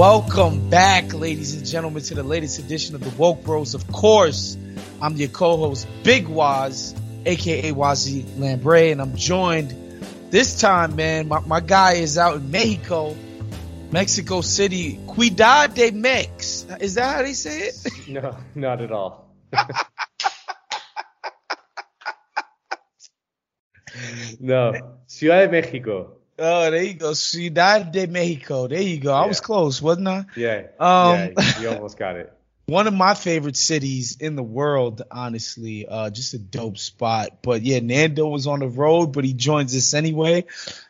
Welcome back, ladies and gentlemen, to the latest edition of the Woke Bros. Of course, I'm your co-host, Big Waz, aka Wazi Lambre, and I'm joined this time, man. My, my guy is out in Mexico, Mexico City. Cuidad de Mex. Is that how they say it? No, not at all. no, Ciudad de Mexico. Oh, there you go. Ciudad de Mexico. There you go. I was close, wasn't I? Yeah, Um, yeah, you almost got it. one of my favorite cities in the world, honestly. Uh, just a dope spot. But yeah, Nando was on the road, but he joins us anyway.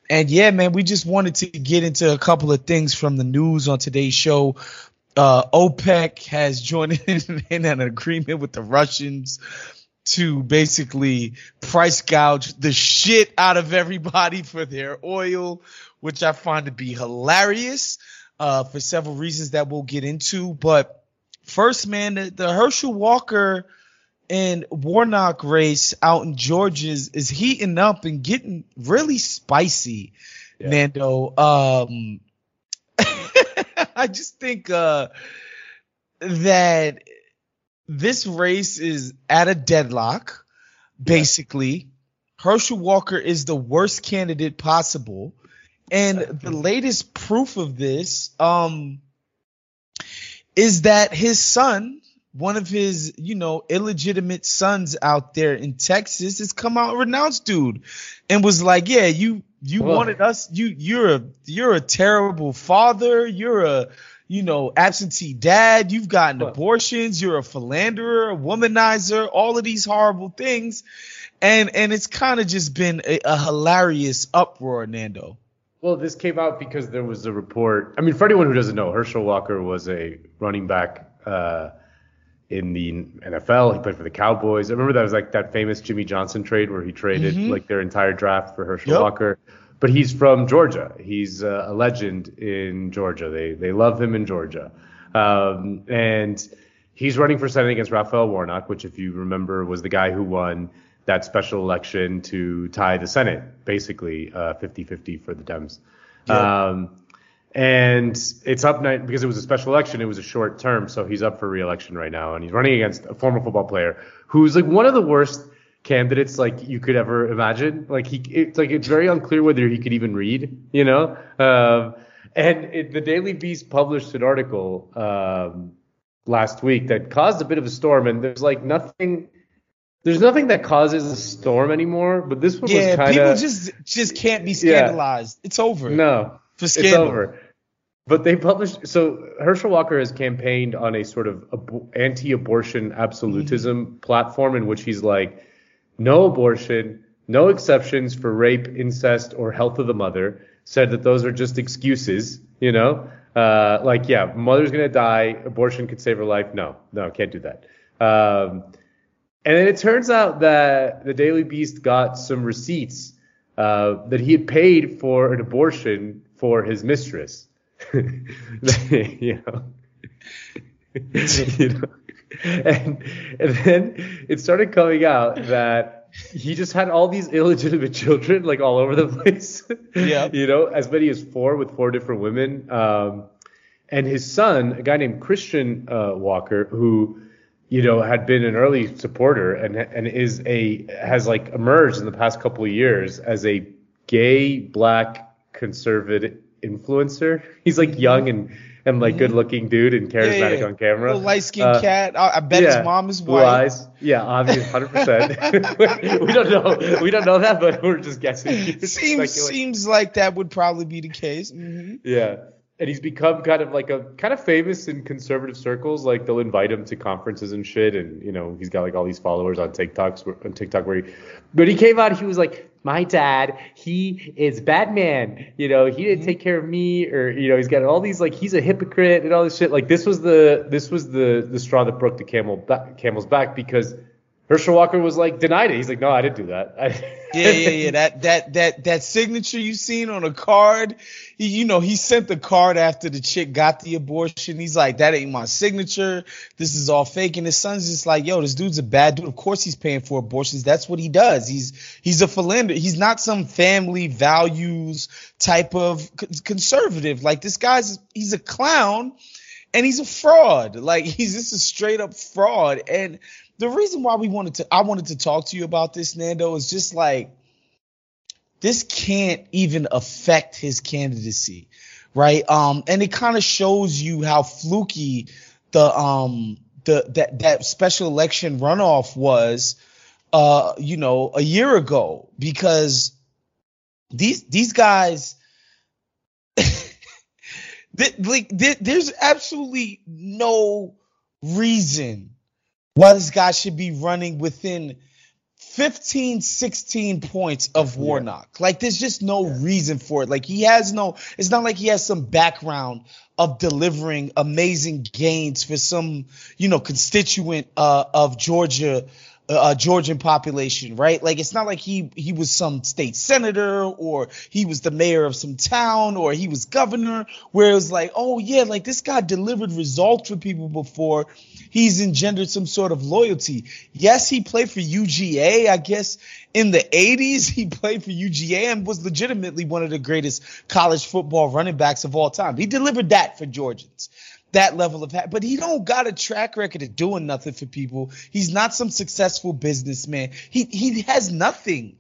And yeah, man, we just wanted to get into a couple of things from the news on today's show. Uh, OPEC has joined in, in an agreement with the Russians to basically price gouge the shit out of everybody for their oil, which I find to be hilarious uh, for several reasons that we'll get into. But first, man, the, the Herschel Walker and Warnock race out in Georgia is, is heating up and getting really spicy, Yeah. Nando. Um, I just think uh, that this race is at a deadlock, basically. Herschel Walker is the worst candidate possible. And the latest proof of this um, is that his son, one of his, you know, illegitimate sons out there in Texas, has come out and renounced dude and was like, Yeah, you you Well- wanted us, you you're a you're a terrible father, you're a you know, absentee dad, you've gotten abortions, you're a philanderer, a womanizer, all of these horrible things. And and it's kind of just been a, a hilarious uproar, Nando. Well, this came out because there was a report. I mean, for anyone who doesn't know, Herschel Walker was a running back uh, in the NFL. He played for the Cowboys. I remember that was like that famous Jimmy Johnson trade where he traded Mhm. like their entire draft for Herschel Yep. Walker. But he's from Georgia. He's uh, a legend in Georgia. They they love him in Georgia, um, and he's running for Senate against Raphael Warnock, which, if you remember, was the guy who won that special election to tie the Senate, basically uh, 50-50 for the Dems. Yeah. Um, and it's up night because it was a special election. It was a short term, so he's up for re-election right now, and he's running against a former football player who's like one of the worst candidates like you could ever imagine. Like he, it's like it's very unclear whether he could even read, you know. Um, and it, the Daily Beast published an article um, last week that caused a bit of a storm, and there's like nothing. There's nothing that causes a storm anymore, but this one yeah, was kind of people just just can't be scandalized. Yeah. It's over. No, for scandal. It's over. But they published so Herschel Walker has campaigned on a sort of anti-abortion absolutism mm-hmm. platform in which he's like, no abortion, no exceptions for rape, incest, or health of the mother. Said that those are just excuses, you know. Uh, like, yeah, mother's gonna die, abortion could save her life. No, no, can't do that. Um, and then it turns out that the Daily Beast got some receipts uh, that he had paid for an abortion for his mistress. you know. you know. And, and then it started coming out that he just had all these illegitimate children like all over the place. Yeah. you know, as many as four with four different women. Um, and his son, a guy named Christian uh, Walker, who you know had been an early supporter and and is a has like emerged in the past couple of years as a gay black conservative influencer. He's like young and and like mm-hmm. good looking dude and charismatic yeah, yeah. on camera. light skinned uh, cat. I, I bet yeah. his mom is white. Blue eyes. Yeah, obviously, hundred percent. We don't know. We don't know that, but we're just guessing. seems seems like that would probably be the case. Mm-hmm. Yeah. And he's become kind of like a kind of famous in conservative circles. Like they'll invite him to conferences and shit, and you know he's got like all these followers on TikToks on TikTok where he. But he came out, he was like, my dad, he is Batman. You know, he didn't mm-hmm. take care of me, or you know, he's got all these like he's a hypocrite and all this shit. Like this was the this was the the straw that broke the camel back, camel's back because Herschel Walker was like denied it. He's like, no, I didn't do that. yeah, yeah, yeah. That that that that signature you've seen on a card, he, you know, he sent the card after the chick got the abortion. He's like, that ain't my signature. This is all fake. And his son's just like, yo, this dude's a bad dude. Of course he's paying for abortions. That's what he does. He's he's a philander. He's not some family values type of conservative. Like this guy's he's a clown and he's a fraud. Like he's just a straight up fraud. And the reason why we wanted to I wanted to talk to you about this, Nando, is just like this can't even affect his candidacy, right? Um, and it kind of shows you how fluky the um the that that special election runoff was, uh, you know, a year ago because these these guys. like there's absolutely no reason why this guy should be running within 15, 16 points of Warnock. Yeah. Like there's just no yeah. reason for it. Like he has no, it's not like he has some background of delivering amazing gains for some, you know, constituent uh, of Georgia uh, Georgian population, right? Like it's not like he he was some state senator or he was the mayor of some town or he was governor where it was like, oh yeah, like this guy delivered results for people before. He's engendered some sort of loyalty. Yes, he played for UGA. I guess in the 80s he played for UGA and was legitimately one of the greatest college football running backs of all time. He delivered that for Georgians that level of but he don't got a track record of doing nothing for people. He's not some successful businessman. He he has nothing.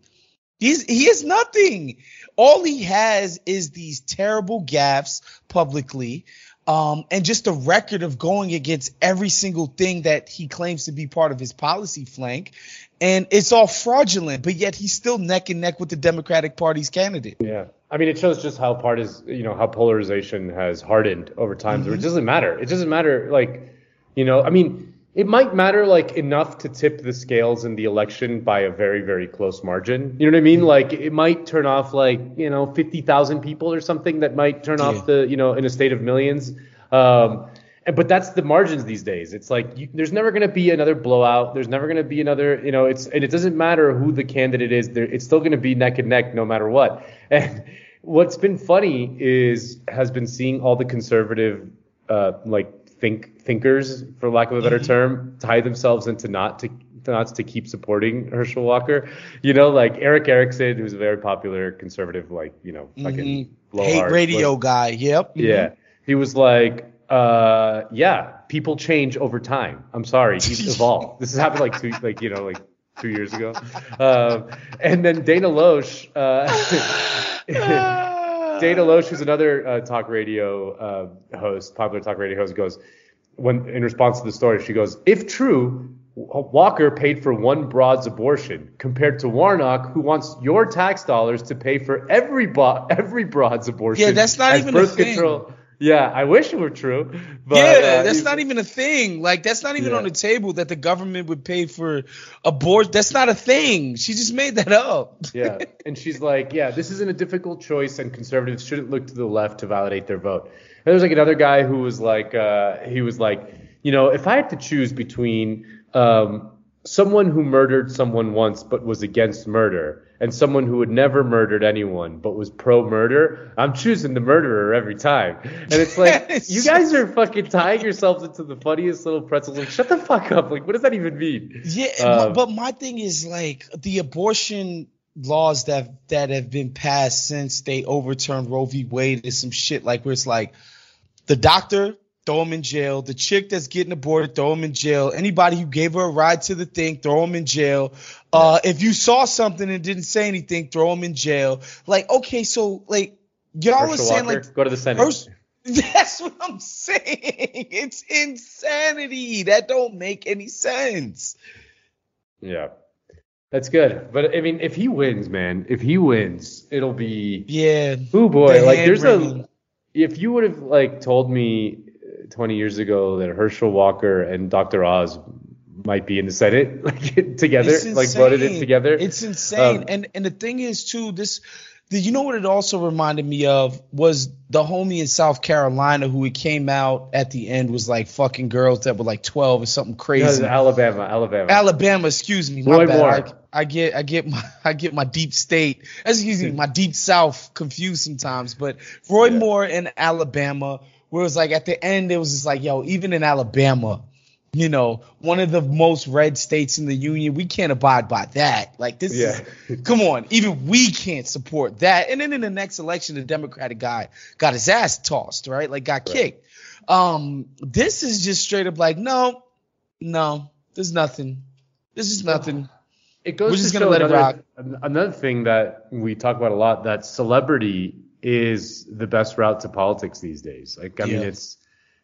He's he has nothing. All he has is these terrible gaffes publicly. Um, and just a record of going against every single thing that he claims to be part of his policy flank. And it's all fraudulent, but yet he's still neck and neck with the Democratic Party's candidate. Yeah. I mean, it shows just how part is, you know, how polarization has hardened over time. Mm-hmm. It doesn't matter. It doesn't matter. Like, you know, I mean, it might matter like enough to tip the scales in the election by a very, very close margin. You know what I mean? Mm-hmm. Like, it might turn off like, you know, 50,000 people or something that might turn yeah. off the, you know, in a state of millions. Um, but that's the margins these days. It's like you, there's never going to be another blowout. There's never going to be another, you know, it's and it doesn't matter who the candidate is. There, it's still going to be neck and neck no matter what. And what's been funny is has been seeing all the conservative uh, like think thinkers, for lack of a better Mhm. term, tie themselves into not to not to keep supporting Herschel Walker. You know, like Erick Erickson, who's a very popular conservative, like you know, fucking Mhm. low Hate radio guy. Yep. Yeah. He was like, uh, yeah, people change over time. I'm sorry, he's evolved. this has happened like two, like, you know, like two years ago. Um, and then Dana Loesch, uh, Dana Loesch, who's another uh, talk radio uh, host, popular talk radio host, goes, when in response to the story, she goes, if true, Walker paid for one broad's abortion compared to Warnock, who wants your tax dollars to pay for every bo- every broad's abortion. Yeah, that's not even a thing. control. Yeah, I wish it were true. But, yeah, uh, that's not even a thing. Like that's not even Yeah. on the table that the government would pay for abortion. That's not a thing. She just made that up. yeah, and she's like, yeah, this isn't a difficult choice, and conservatives shouldn't look to the left to validate their vote. And there's like another guy who was like, uh, he was like, you know, if I had to choose between um, someone who murdered someone once but was against murder and someone who had never murdered anyone but was pro-murder, I'm choosing the murderer every time. And it's like, It's you guys are fucking tying yourselves into the funniest little pretzels. Like, shut the fuck up. Like, what does that even mean? Yeah, Um, but my thing is like the abortion laws that that have been passed since they overturned Roe v. Wade is some shit like where it's like the doctor throw him in jail, the chick that's getting aborted throw him in jail, anybody who gave her a ride to the thing throw him in jail. Uh, if you saw something and didn't say anything, throw him in jail. Like okay, so like y'all was saying Walker, like go to the Senate. That's what I'm saying. It's insanity. That don't make any sense. Yeah. That's good. But I mean, if he wins, man, if he wins, it'll be Yeah. oh boy. The Like there's a if you would have like told me 20 years ago that Herschel Walker and Dr. Oz might be in the Senate like together, like voted in together. It's insane. Um, and and the thing is too, this the, you know what it also reminded me of was the homie in South Carolina who it came out at the end was like fucking girls that were like 12 or something No, crazy. Alabama, Alabama. Alabama, excuse me, my Roy bad. Moore. I, I get I get my I get my deep state, excuse me, my deep south confused sometimes. But Roy Yeah. Moore in Alabama, where it was like at the end, it was just like, yo, even in Alabama, you know, one of the most red states in the union, we can't abide by that. Like this Yeah. is come on, even we can't support that. And then in the next election, the Democratic guy got his ass tossed, right? Like got Right. kicked. Um, this is just straight up like, no, no, there's nothing. This is nothing. it goes We're to just gonna show let it another, an- Another thing that we talk about a lot that celebrity is the best route to politics these days. Like I mean, it's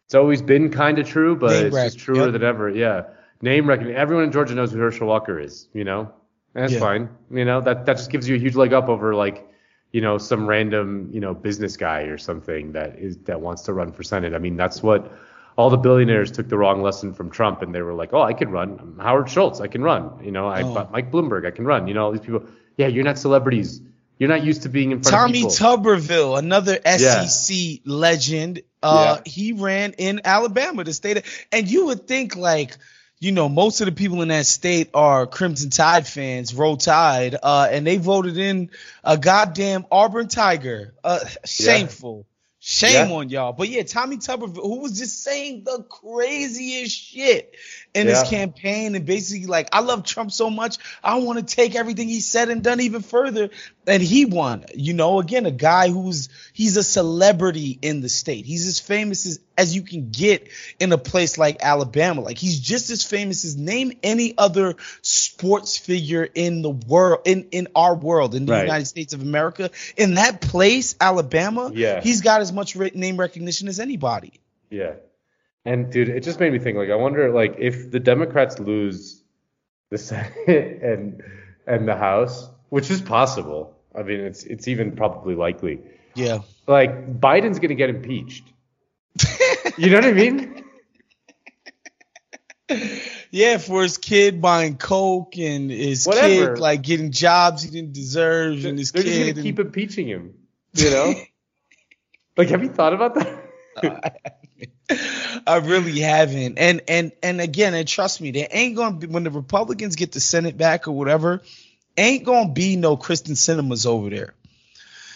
it's always been kind of true, but Name it's rec, just truer yep. than ever. Yeah, name recognition. Everyone in Georgia knows who Herschel Walker is. You know, and that's Yeah. fine. You know that that just gives you a huge leg up over like you know some random you know business guy or something that is that wants to run for senate. I mean, that's what. All the billionaires took the wrong lesson from Trump, and they were like, "Oh, I can run. I'm Howard Schultz, I can run. You know, I Oh. Mike Bloomberg, I can run. You know, all these people. Yeah, you're not celebrities. You're not used to being in front Tommy of people. Tuberville, another Yeah. SEC legend. Uh, he ran in Alabama, the state, of, and you would think like, you know, most of the people in that state are Crimson Tide fans, Roll Tide, uh, and they voted in a goddamn Auburn Tiger. Uh, shameful. Shame Yeah. on y'all. But yeah, Tommy Tuberville, who was just saying the craziest shit in his campaign and basically like, I love Trump so much, I want to take everything he said and done even further. And he won. You know, again, a guy who's he's a celebrity in the state. He's as famous as, as you can get in a place like Alabama. Like he's just as famous as name any other sports figure in the world, in, in our world, in the Right. United States of America. In that place, Alabama, Yeah. he's got as much name recognition as anybody. Yeah. And dude, it just made me think like I wonder like if the Democrats lose the Senate and and the House, which is possible. I mean, it's it's even probably likely. Yeah. Like Biden's going to get impeached. you know what I mean? Yeah, for his kid buying coke and his Whatever. kid like getting jobs he didn't deserve and his They're just kid. going to and- keep impeaching him, you know? like have you thought about that? I really haven't. And and and again, and trust me, there ain't gonna be when the Republicans get the Senate back or whatever, ain't gonna be no Kyrsten Sinemas over there.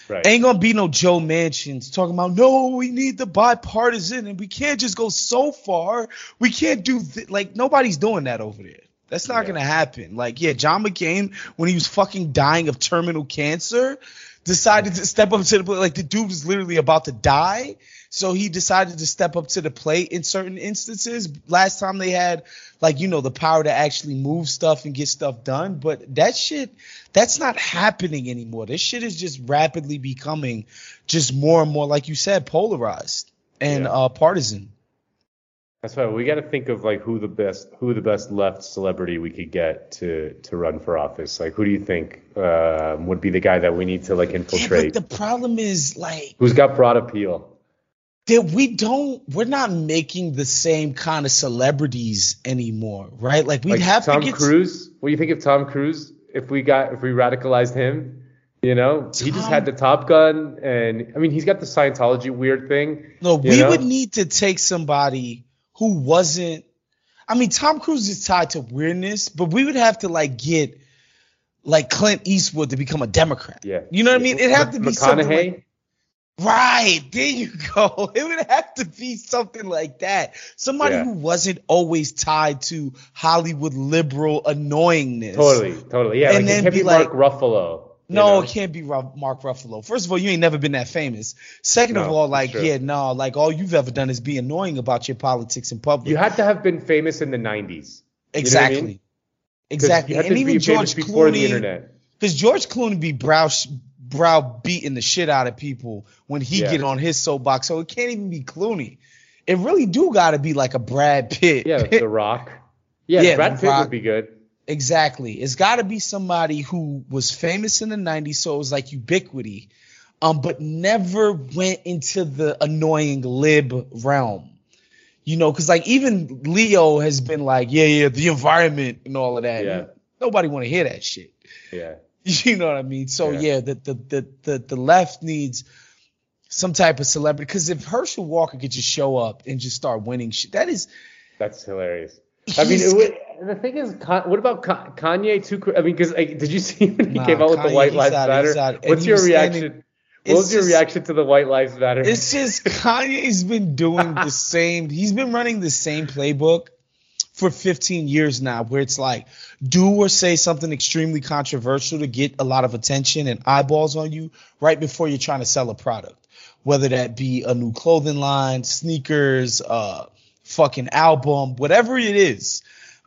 Right. Ain't gonna be no Joe Manchins talking about no, we need the bipartisan and we can't just go so far. We can't do th-. like nobody's doing that over there. That's not Yeah. gonna happen. Like, yeah, John McCain, when he was fucking dying of terminal cancer, decided to step up to the plate. Like the dude was literally about to die. So he decided to step up to the plate in certain instances. Last time they had like, you know, the power to actually move stuff and get stuff done. But that shit, that's not happening anymore. This shit is just rapidly becoming just more and more, like you said, polarized and Yeah. uh partisan. That's why we got to think of like who the best who the best left celebrity we could get to to run for office. Like who do you think um, would be the guy that we need to like Yeah, infiltrate? but the problem is like Who's got broad appeal? that we don't we're not making the same kind of celebrities anymore, right? Like we'd Like have Tom to get Cruise. What do you think of Tom Cruise? If we got if we radicalized him, you know, he just had the Top Gun, and I mean he's got the Scientology weird thing. No, we know? would need to take somebody who wasn't. I mean, Tom Cruise is tied to weirdness, but we would have to like get like Clint Eastwood to become a Democrat. Yeah, You know what I mean? It'd have to be something like right. There you go. It would have to be something like that. Somebody Yeah. who wasn't always tied to Hollywood liberal annoyingness. Totally, totally. Yeah, And like then it can't be be Mark like- Ruffalo. You No, know? it can't be Ru- Mark Ruffalo. First of all, you ain't never been that famous. Second of all, like, yeah, no, like all you've ever done is be annoying about your politics in public. You had to have been famous in the '90s. exactly, You know what I mean? 'Cause exactly, You had and to even be George famous before the Clooney, internet. because George Clooney be brow brow beating the shit out of people when he Yeah. get on his soapbox. So it can't even be Clooney. It really do got to be like a Brad Pitt. Yeah, The Rock. Yeah, Yeah, Brad Pitt Rock. would be good. Exactly. It's got to be somebody who was famous in the 90s, so it was like ubiquity, um, but never went into the annoying lib realm. You know, because like even Leo has been like, yeah, yeah, the environment and all of that. Yeah. Nobody want to hear that shit. Yeah. You know what I mean? So Yeah. yeah, the, the the the the left needs some type of celebrity. Because if Herschel Walker could just show up and just start winning shit, that is That's hilarious. I mean, it would, the thing is, what about Kanye too? I mean, because like, did you see when he Nah, came out with the White Lives out- Matter? he's out. And What's your reaction? standing- what was your just- reaction to the White Lives Matter? It's just Kanye's been doing the same. He's been running the same playbook for 15 years now, where it's like do or say something extremely controversial to get a lot of attention and eyeballs on you right before you're trying to sell a product, whether that be a new clothing line, sneakers, uh, fucking album, whatever it is.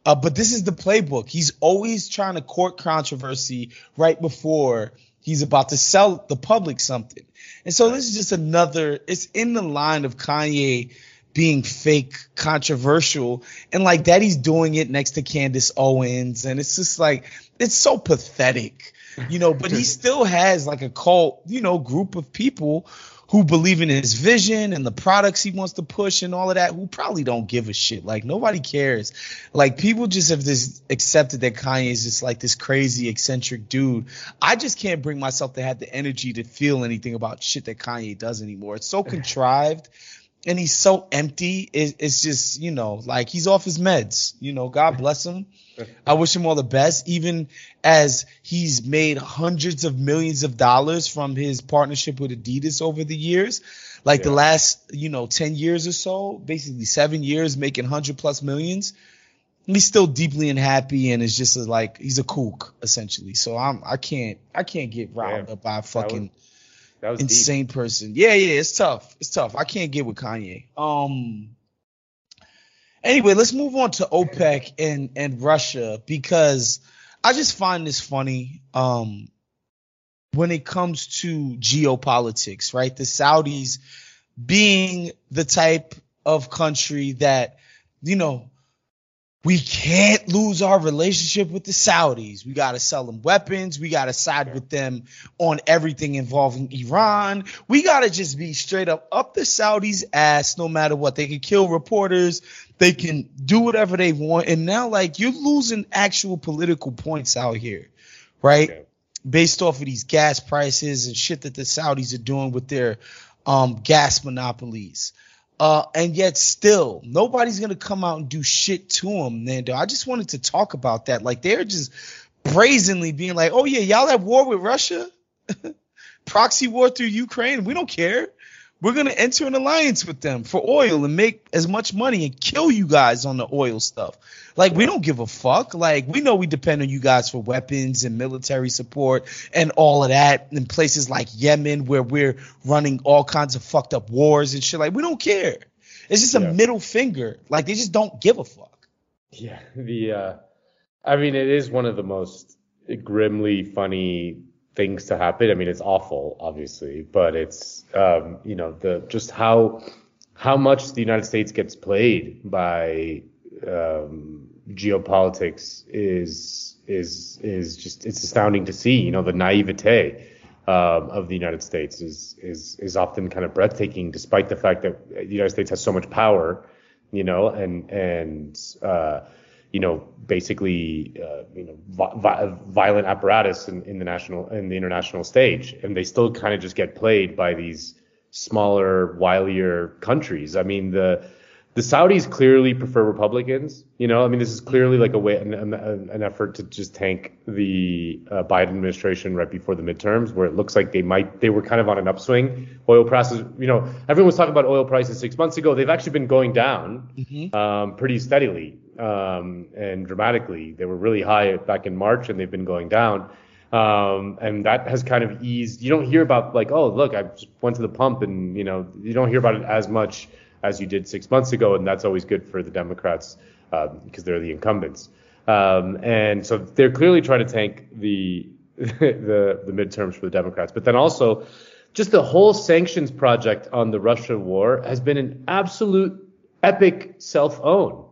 Uh, but this is the playbook. He's always trying to court controversy right before he's about to sell the public something. And so this is just another, it's in the line of Kanye being fake controversial and like that he's doing it next to Candace Owens. And it's just like, it's so pathetic, you know, but he still has like a cult, you know, group of people who believe in his vision and the products he wants to push and all of that who probably don't give a shit. Like nobody cares. Like people just have this accepted that Kanye is just like this crazy eccentric dude. I just can't bring myself to have the energy to feel anything about shit that Kanye does anymore. It's so contrived and he's so empty. It, it's just, you know, like he's off his meds. You know, God bless him. I wish him all the best, even as he's made hundreds of millions of dollars from his partnership with Adidas over the years. Like the last, you know, 10 years or so, basically seven years, making 100 plus millions. He's still deeply unhappy and it's just a, like, he's a kook, essentially. So I'm, I can't, I can't get riled Damn. up by fucking that was deep. insane person. Yeah, yeah, it's tough. It's tough. I can't get with Kanye. Um. Anyway, let's move on to OPEC and and Russia because I just find this funny. Um, when it comes to geopolitics, right? The Saudis being the type of country that, you know, we can't lose our relationship with the Saudis. We got to sell them weapons. We got to side with them on everything involving Iran. We got to just be straight up up the Saudis' ass no matter what. They can kill reporters. They can do whatever they want. And now, like, you're losing actual political points out here, right? Yeah. Based off of these gas prices and shit that the Saudis are doing with their um, gas monopolies. Uh, and yet still nobody's gonna come out and do shit to them, Nando. I just wanted to talk about that. Like they're just brazenly being like, "Oh yeah, y'all at war with Russia." proxy war through Ukraine. We don't care. We're gonna enter an alliance with them for oil and make as much money and kill you guys on the oil stuff. Like we don't give a fuck. Like we know we depend on you guys for weapons and military support and all of that in places like Yemen where we're running all kinds of fucked up wars and shit. Like we don't care. It's just a yeah. middle finger. Like they just don't give a fuck. Yeah, the uh I mean it is one of the most grimly funny things to happen. I mean, it's awful, obviously, but it's um, you know the just how how much the United States gets played by um, geopolitics is is is just it's astounding to see. You know, the naivete um, of the United States is is is often kind of breathtaking, despite the fact that the United States has so much power. You know, and and uh, you know, basically, uh, you know, vi- violent apparatus in, in the national in the international stage, and they still kind of just get played by these smaller, wilier countries. I mean, the the Saudis clearly prefer Republicans. You know, I mean, this is clearly like a way, an, an, an effort to just tank the uh, Biden administration right before the midterms, where it looks like they might, they were kind of on an upswing. Oil prices, you know, everyone was talking about oil prices six months ago. They've actually been going down mm-hmm. um, pretty steadily um, and dramatically. They were really high back in March, and they've been going down. Um, and that has kind of eased. You don't hear about like, oh, look, I just went to the pump, and you know, you don't hear about it as much as you did six months ago, and that's always good for the Democrats um, because they're the incumbents. Um, and so they're clearly trying to tank the the the midterms for the Democrats, but then also just the whole sanctions project on the Russia war has been an absolute epic self-own.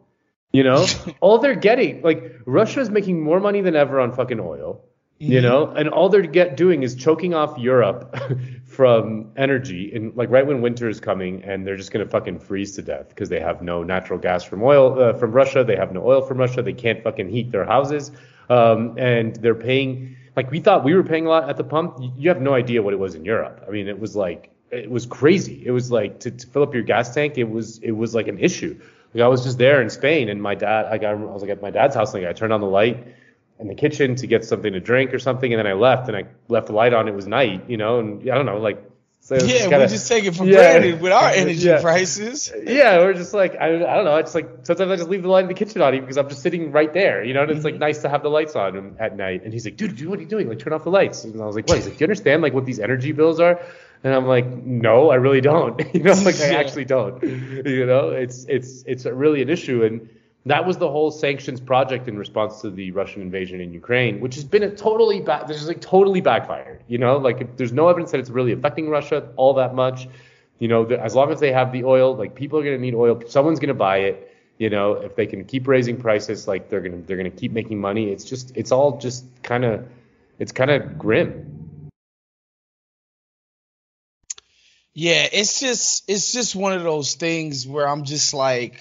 You know, all they're getting, like Russia is making more money than ever on fucking oil. Mm-hmm. You know, and all they're get doing is choking off Europe from energy, and like right when winter is coming, and they're just gonna fucking freeze to death because they have no natural gas from oil uh, from Russia. They have no oil from Russia. They can't fucking heat their houses, um, and they're paying like we thought we were paying a lot at the pump. You have no idea what it was in Europe. I mean, it was like it was crazy. It was like to, to fill up your gas tank. It was it was like an issue. Like I was just there in Spain, and my dad, like I, was like at my dad's house, like I turned on the light in the kitchen to get something to drink or something, and then I left, and I left the light on. It was night, you know, and I don't know, like. So yeah, kinda, we just take it for yeah, granted with our energy yeah. prices. Yeah, we're just like I, I don't know. It's like sometimes I just leave the light in the kitchen on because I'm just sitting right there, you know. And it's like mm-hmm. nice to have the lights on at night. And he's like, dude, dude, what are you doing? Like, turn off the lights. And I was like, what? He's like, do you understand like what these energy bills are? And I'm like, no, I really don't. you know, like I actually don't. You know, it's it's it's really an issue, and that was the whole sanctions project in response to the Russian invasion in Ukraine, which has been a totally back. This is like totally backfired. You know, like there's no evidence that it's really affecting Russia all that much. You know, the, as long as they have the oil, like people are going to need oil. Someone's going to buy it. You know, if they can keep raising prices, like they're gonna they're gonna keep making money. It's just it's all just kind of it's kind of grim. Yeah, it's just it's just one of those things where I'm just like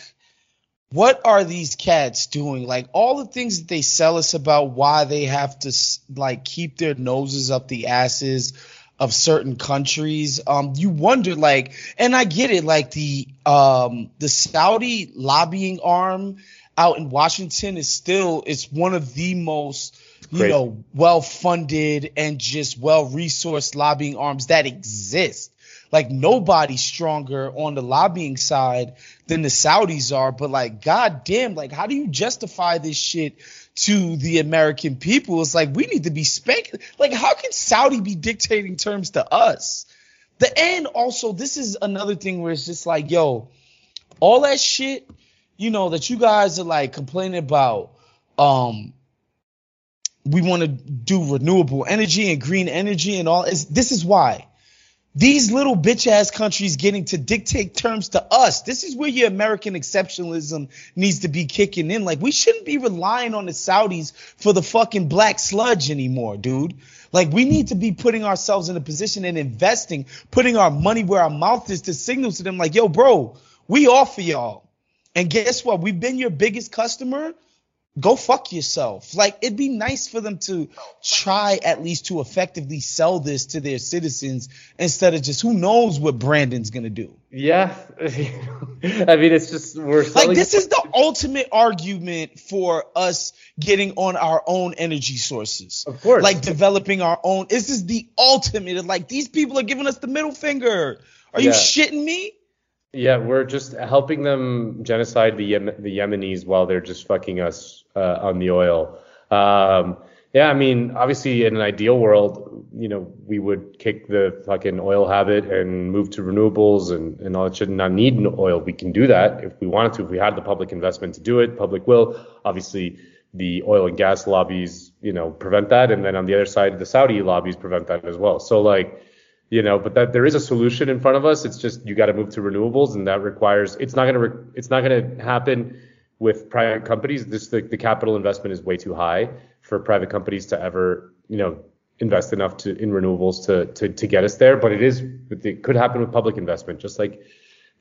what are these cats doing? Like all the things that they sell us about why they have to like keep their noses up the asses of certain countries. Um, you wonder like, and I get it, like the um the Saudi lobbying arm out in Washington is still it's one of the most you Great. know well funded and just well resourced lobbying arms that exist. Like nobody's stronger on the lobbying side than the Saudis are. But like, goddamn, like, how do you justify this shit to the American people? It's like we need to be spanked. Like, how can Saudi be dictating terms to us? The end. Also, this is another thing where it's just like, yo, all that shit, you know, that you guys are like complaining about. Um, we want to do renewable energy and green energy and all. Is this is why these little bitch ass countries getting to dictate terms to us. This is where your American exceptionalism needs to be kicking in. Like, we shouldn't be relying on the Saudis for the fucking black sludge anymore, dude. Like, we need to be putting ourselves in a position and investing, putting our money where our mouth is to signal to them, like, yo, bro, we offer y'all. And guess what? We've been your biggest customer go fuck yourself. Like it'd be nice for them to try at least to effectively sell this to their citizens instead of just who knows what Brandon's gonna do. Yeah, I mean, it's just we're like this is the ultimate argument for us getting on our own energy sources. Of course, like developing our own. This is the ultimate. Like these people are giving us the middle finger. Are you shitting me? Yeah, we're just helping them genocide the Yemen, the Yemenis while they're just fucking us uh, on the oil. Um, yeah, I mean, obviously, in an ideal world, you know, we would kick the fucking oil habit and move to renewables and, and all that shit and not need oil. We can do that if we wanted to, if we had the public investment to do it, public will. Obviously, the oil and gas lobbies, you know, prevent that. And then on the other side, the Saudi lobbies prevent that as well. So, like, you know, but that there is a solution in front of us. It's just you got to move to renewables, and that requires it's not gonna re- it's not gonna happen with private companies. This the, the capital investment is way too high for private companies to ever you know invest enough to in renewables to to to get us there. But it is it could happen with public investment, just like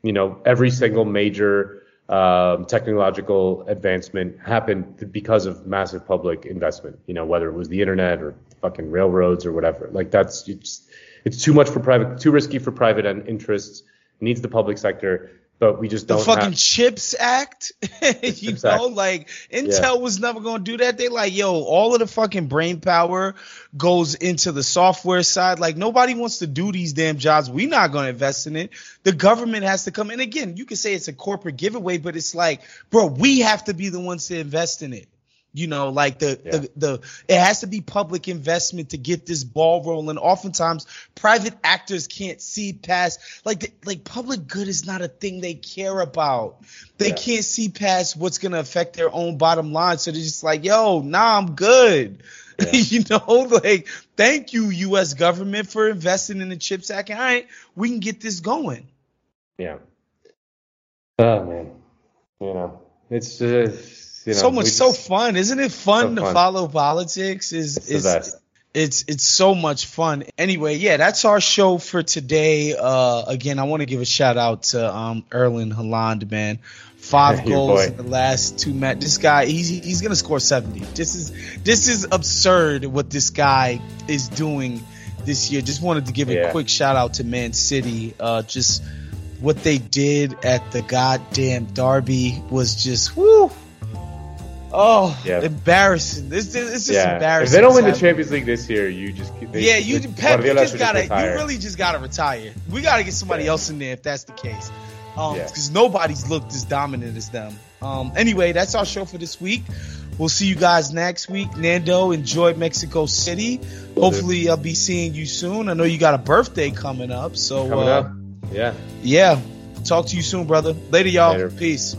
you know every single major um, technological advancement happened because of massive public investment. You know whether it was the internet or fucking railroads or whatever. Like that's it's it's too much for private, too risky for private and interests. Needs the public sector, but we just don't. The fucking have, Chips Act, you Chips know, Act. like Intel yeah. was never gonna do that. They like, yo, all of the fucking brain power goes into the software side. Like nobody wants to do these damn jobs. We're not gonna invest in it. The government has to come. And again, you can say it's a corporate giveaway, but it's like, bro, we have to be the ones to invest in it. You know, like the, yeah. the the it has to be public investment to get this ball rolling. Oftentimes, private actors can't see past like the, like public good is not a thing they care about. They yeah. can't see past what's gonna affect their own bottom line. So they're just like, yo, nah, I'm good. Yeah. you know, like thank you, U.S. government, for investing in the Chips Act. All right, we can get this going. Yeah. Oh man, you know, it's just you know, so much, just, so fun, isn't it? Fun so to follow politics. Is is it's it's so much fun. Anyway, yeah, that's our show for today. Uh, again, I want to give a shout out to um, Erling Haaland, man. Five goals in the last two matches. This guy, he's he's gonna score seventy. This is this is absurd what this guy is doing this year. Just wanted to give yeah. a quick shout out to Man City. Uh, just what they did at the goddamn derby was just whoo Oh, yeah. embarrassing! This, this is just yeah. embarrassing. If they don't win the Champions League this year, you just they, yeah, you Pep, you just gotta, just you really just gotta retire. We gotta get somebody yeah. else in there if that's the case, um, because yeah. nobody's looked as dominant as them. Um, anyway, that's our show for this week. We'll see you guys next week. Nando, enjoy Mexico City. Hopefully, I'll be seeing you soon. I know you got a birthday coming up, so coming uh, up, yeah, yeah. Talk to you soon, brother. Later, y'all. Later. Peace.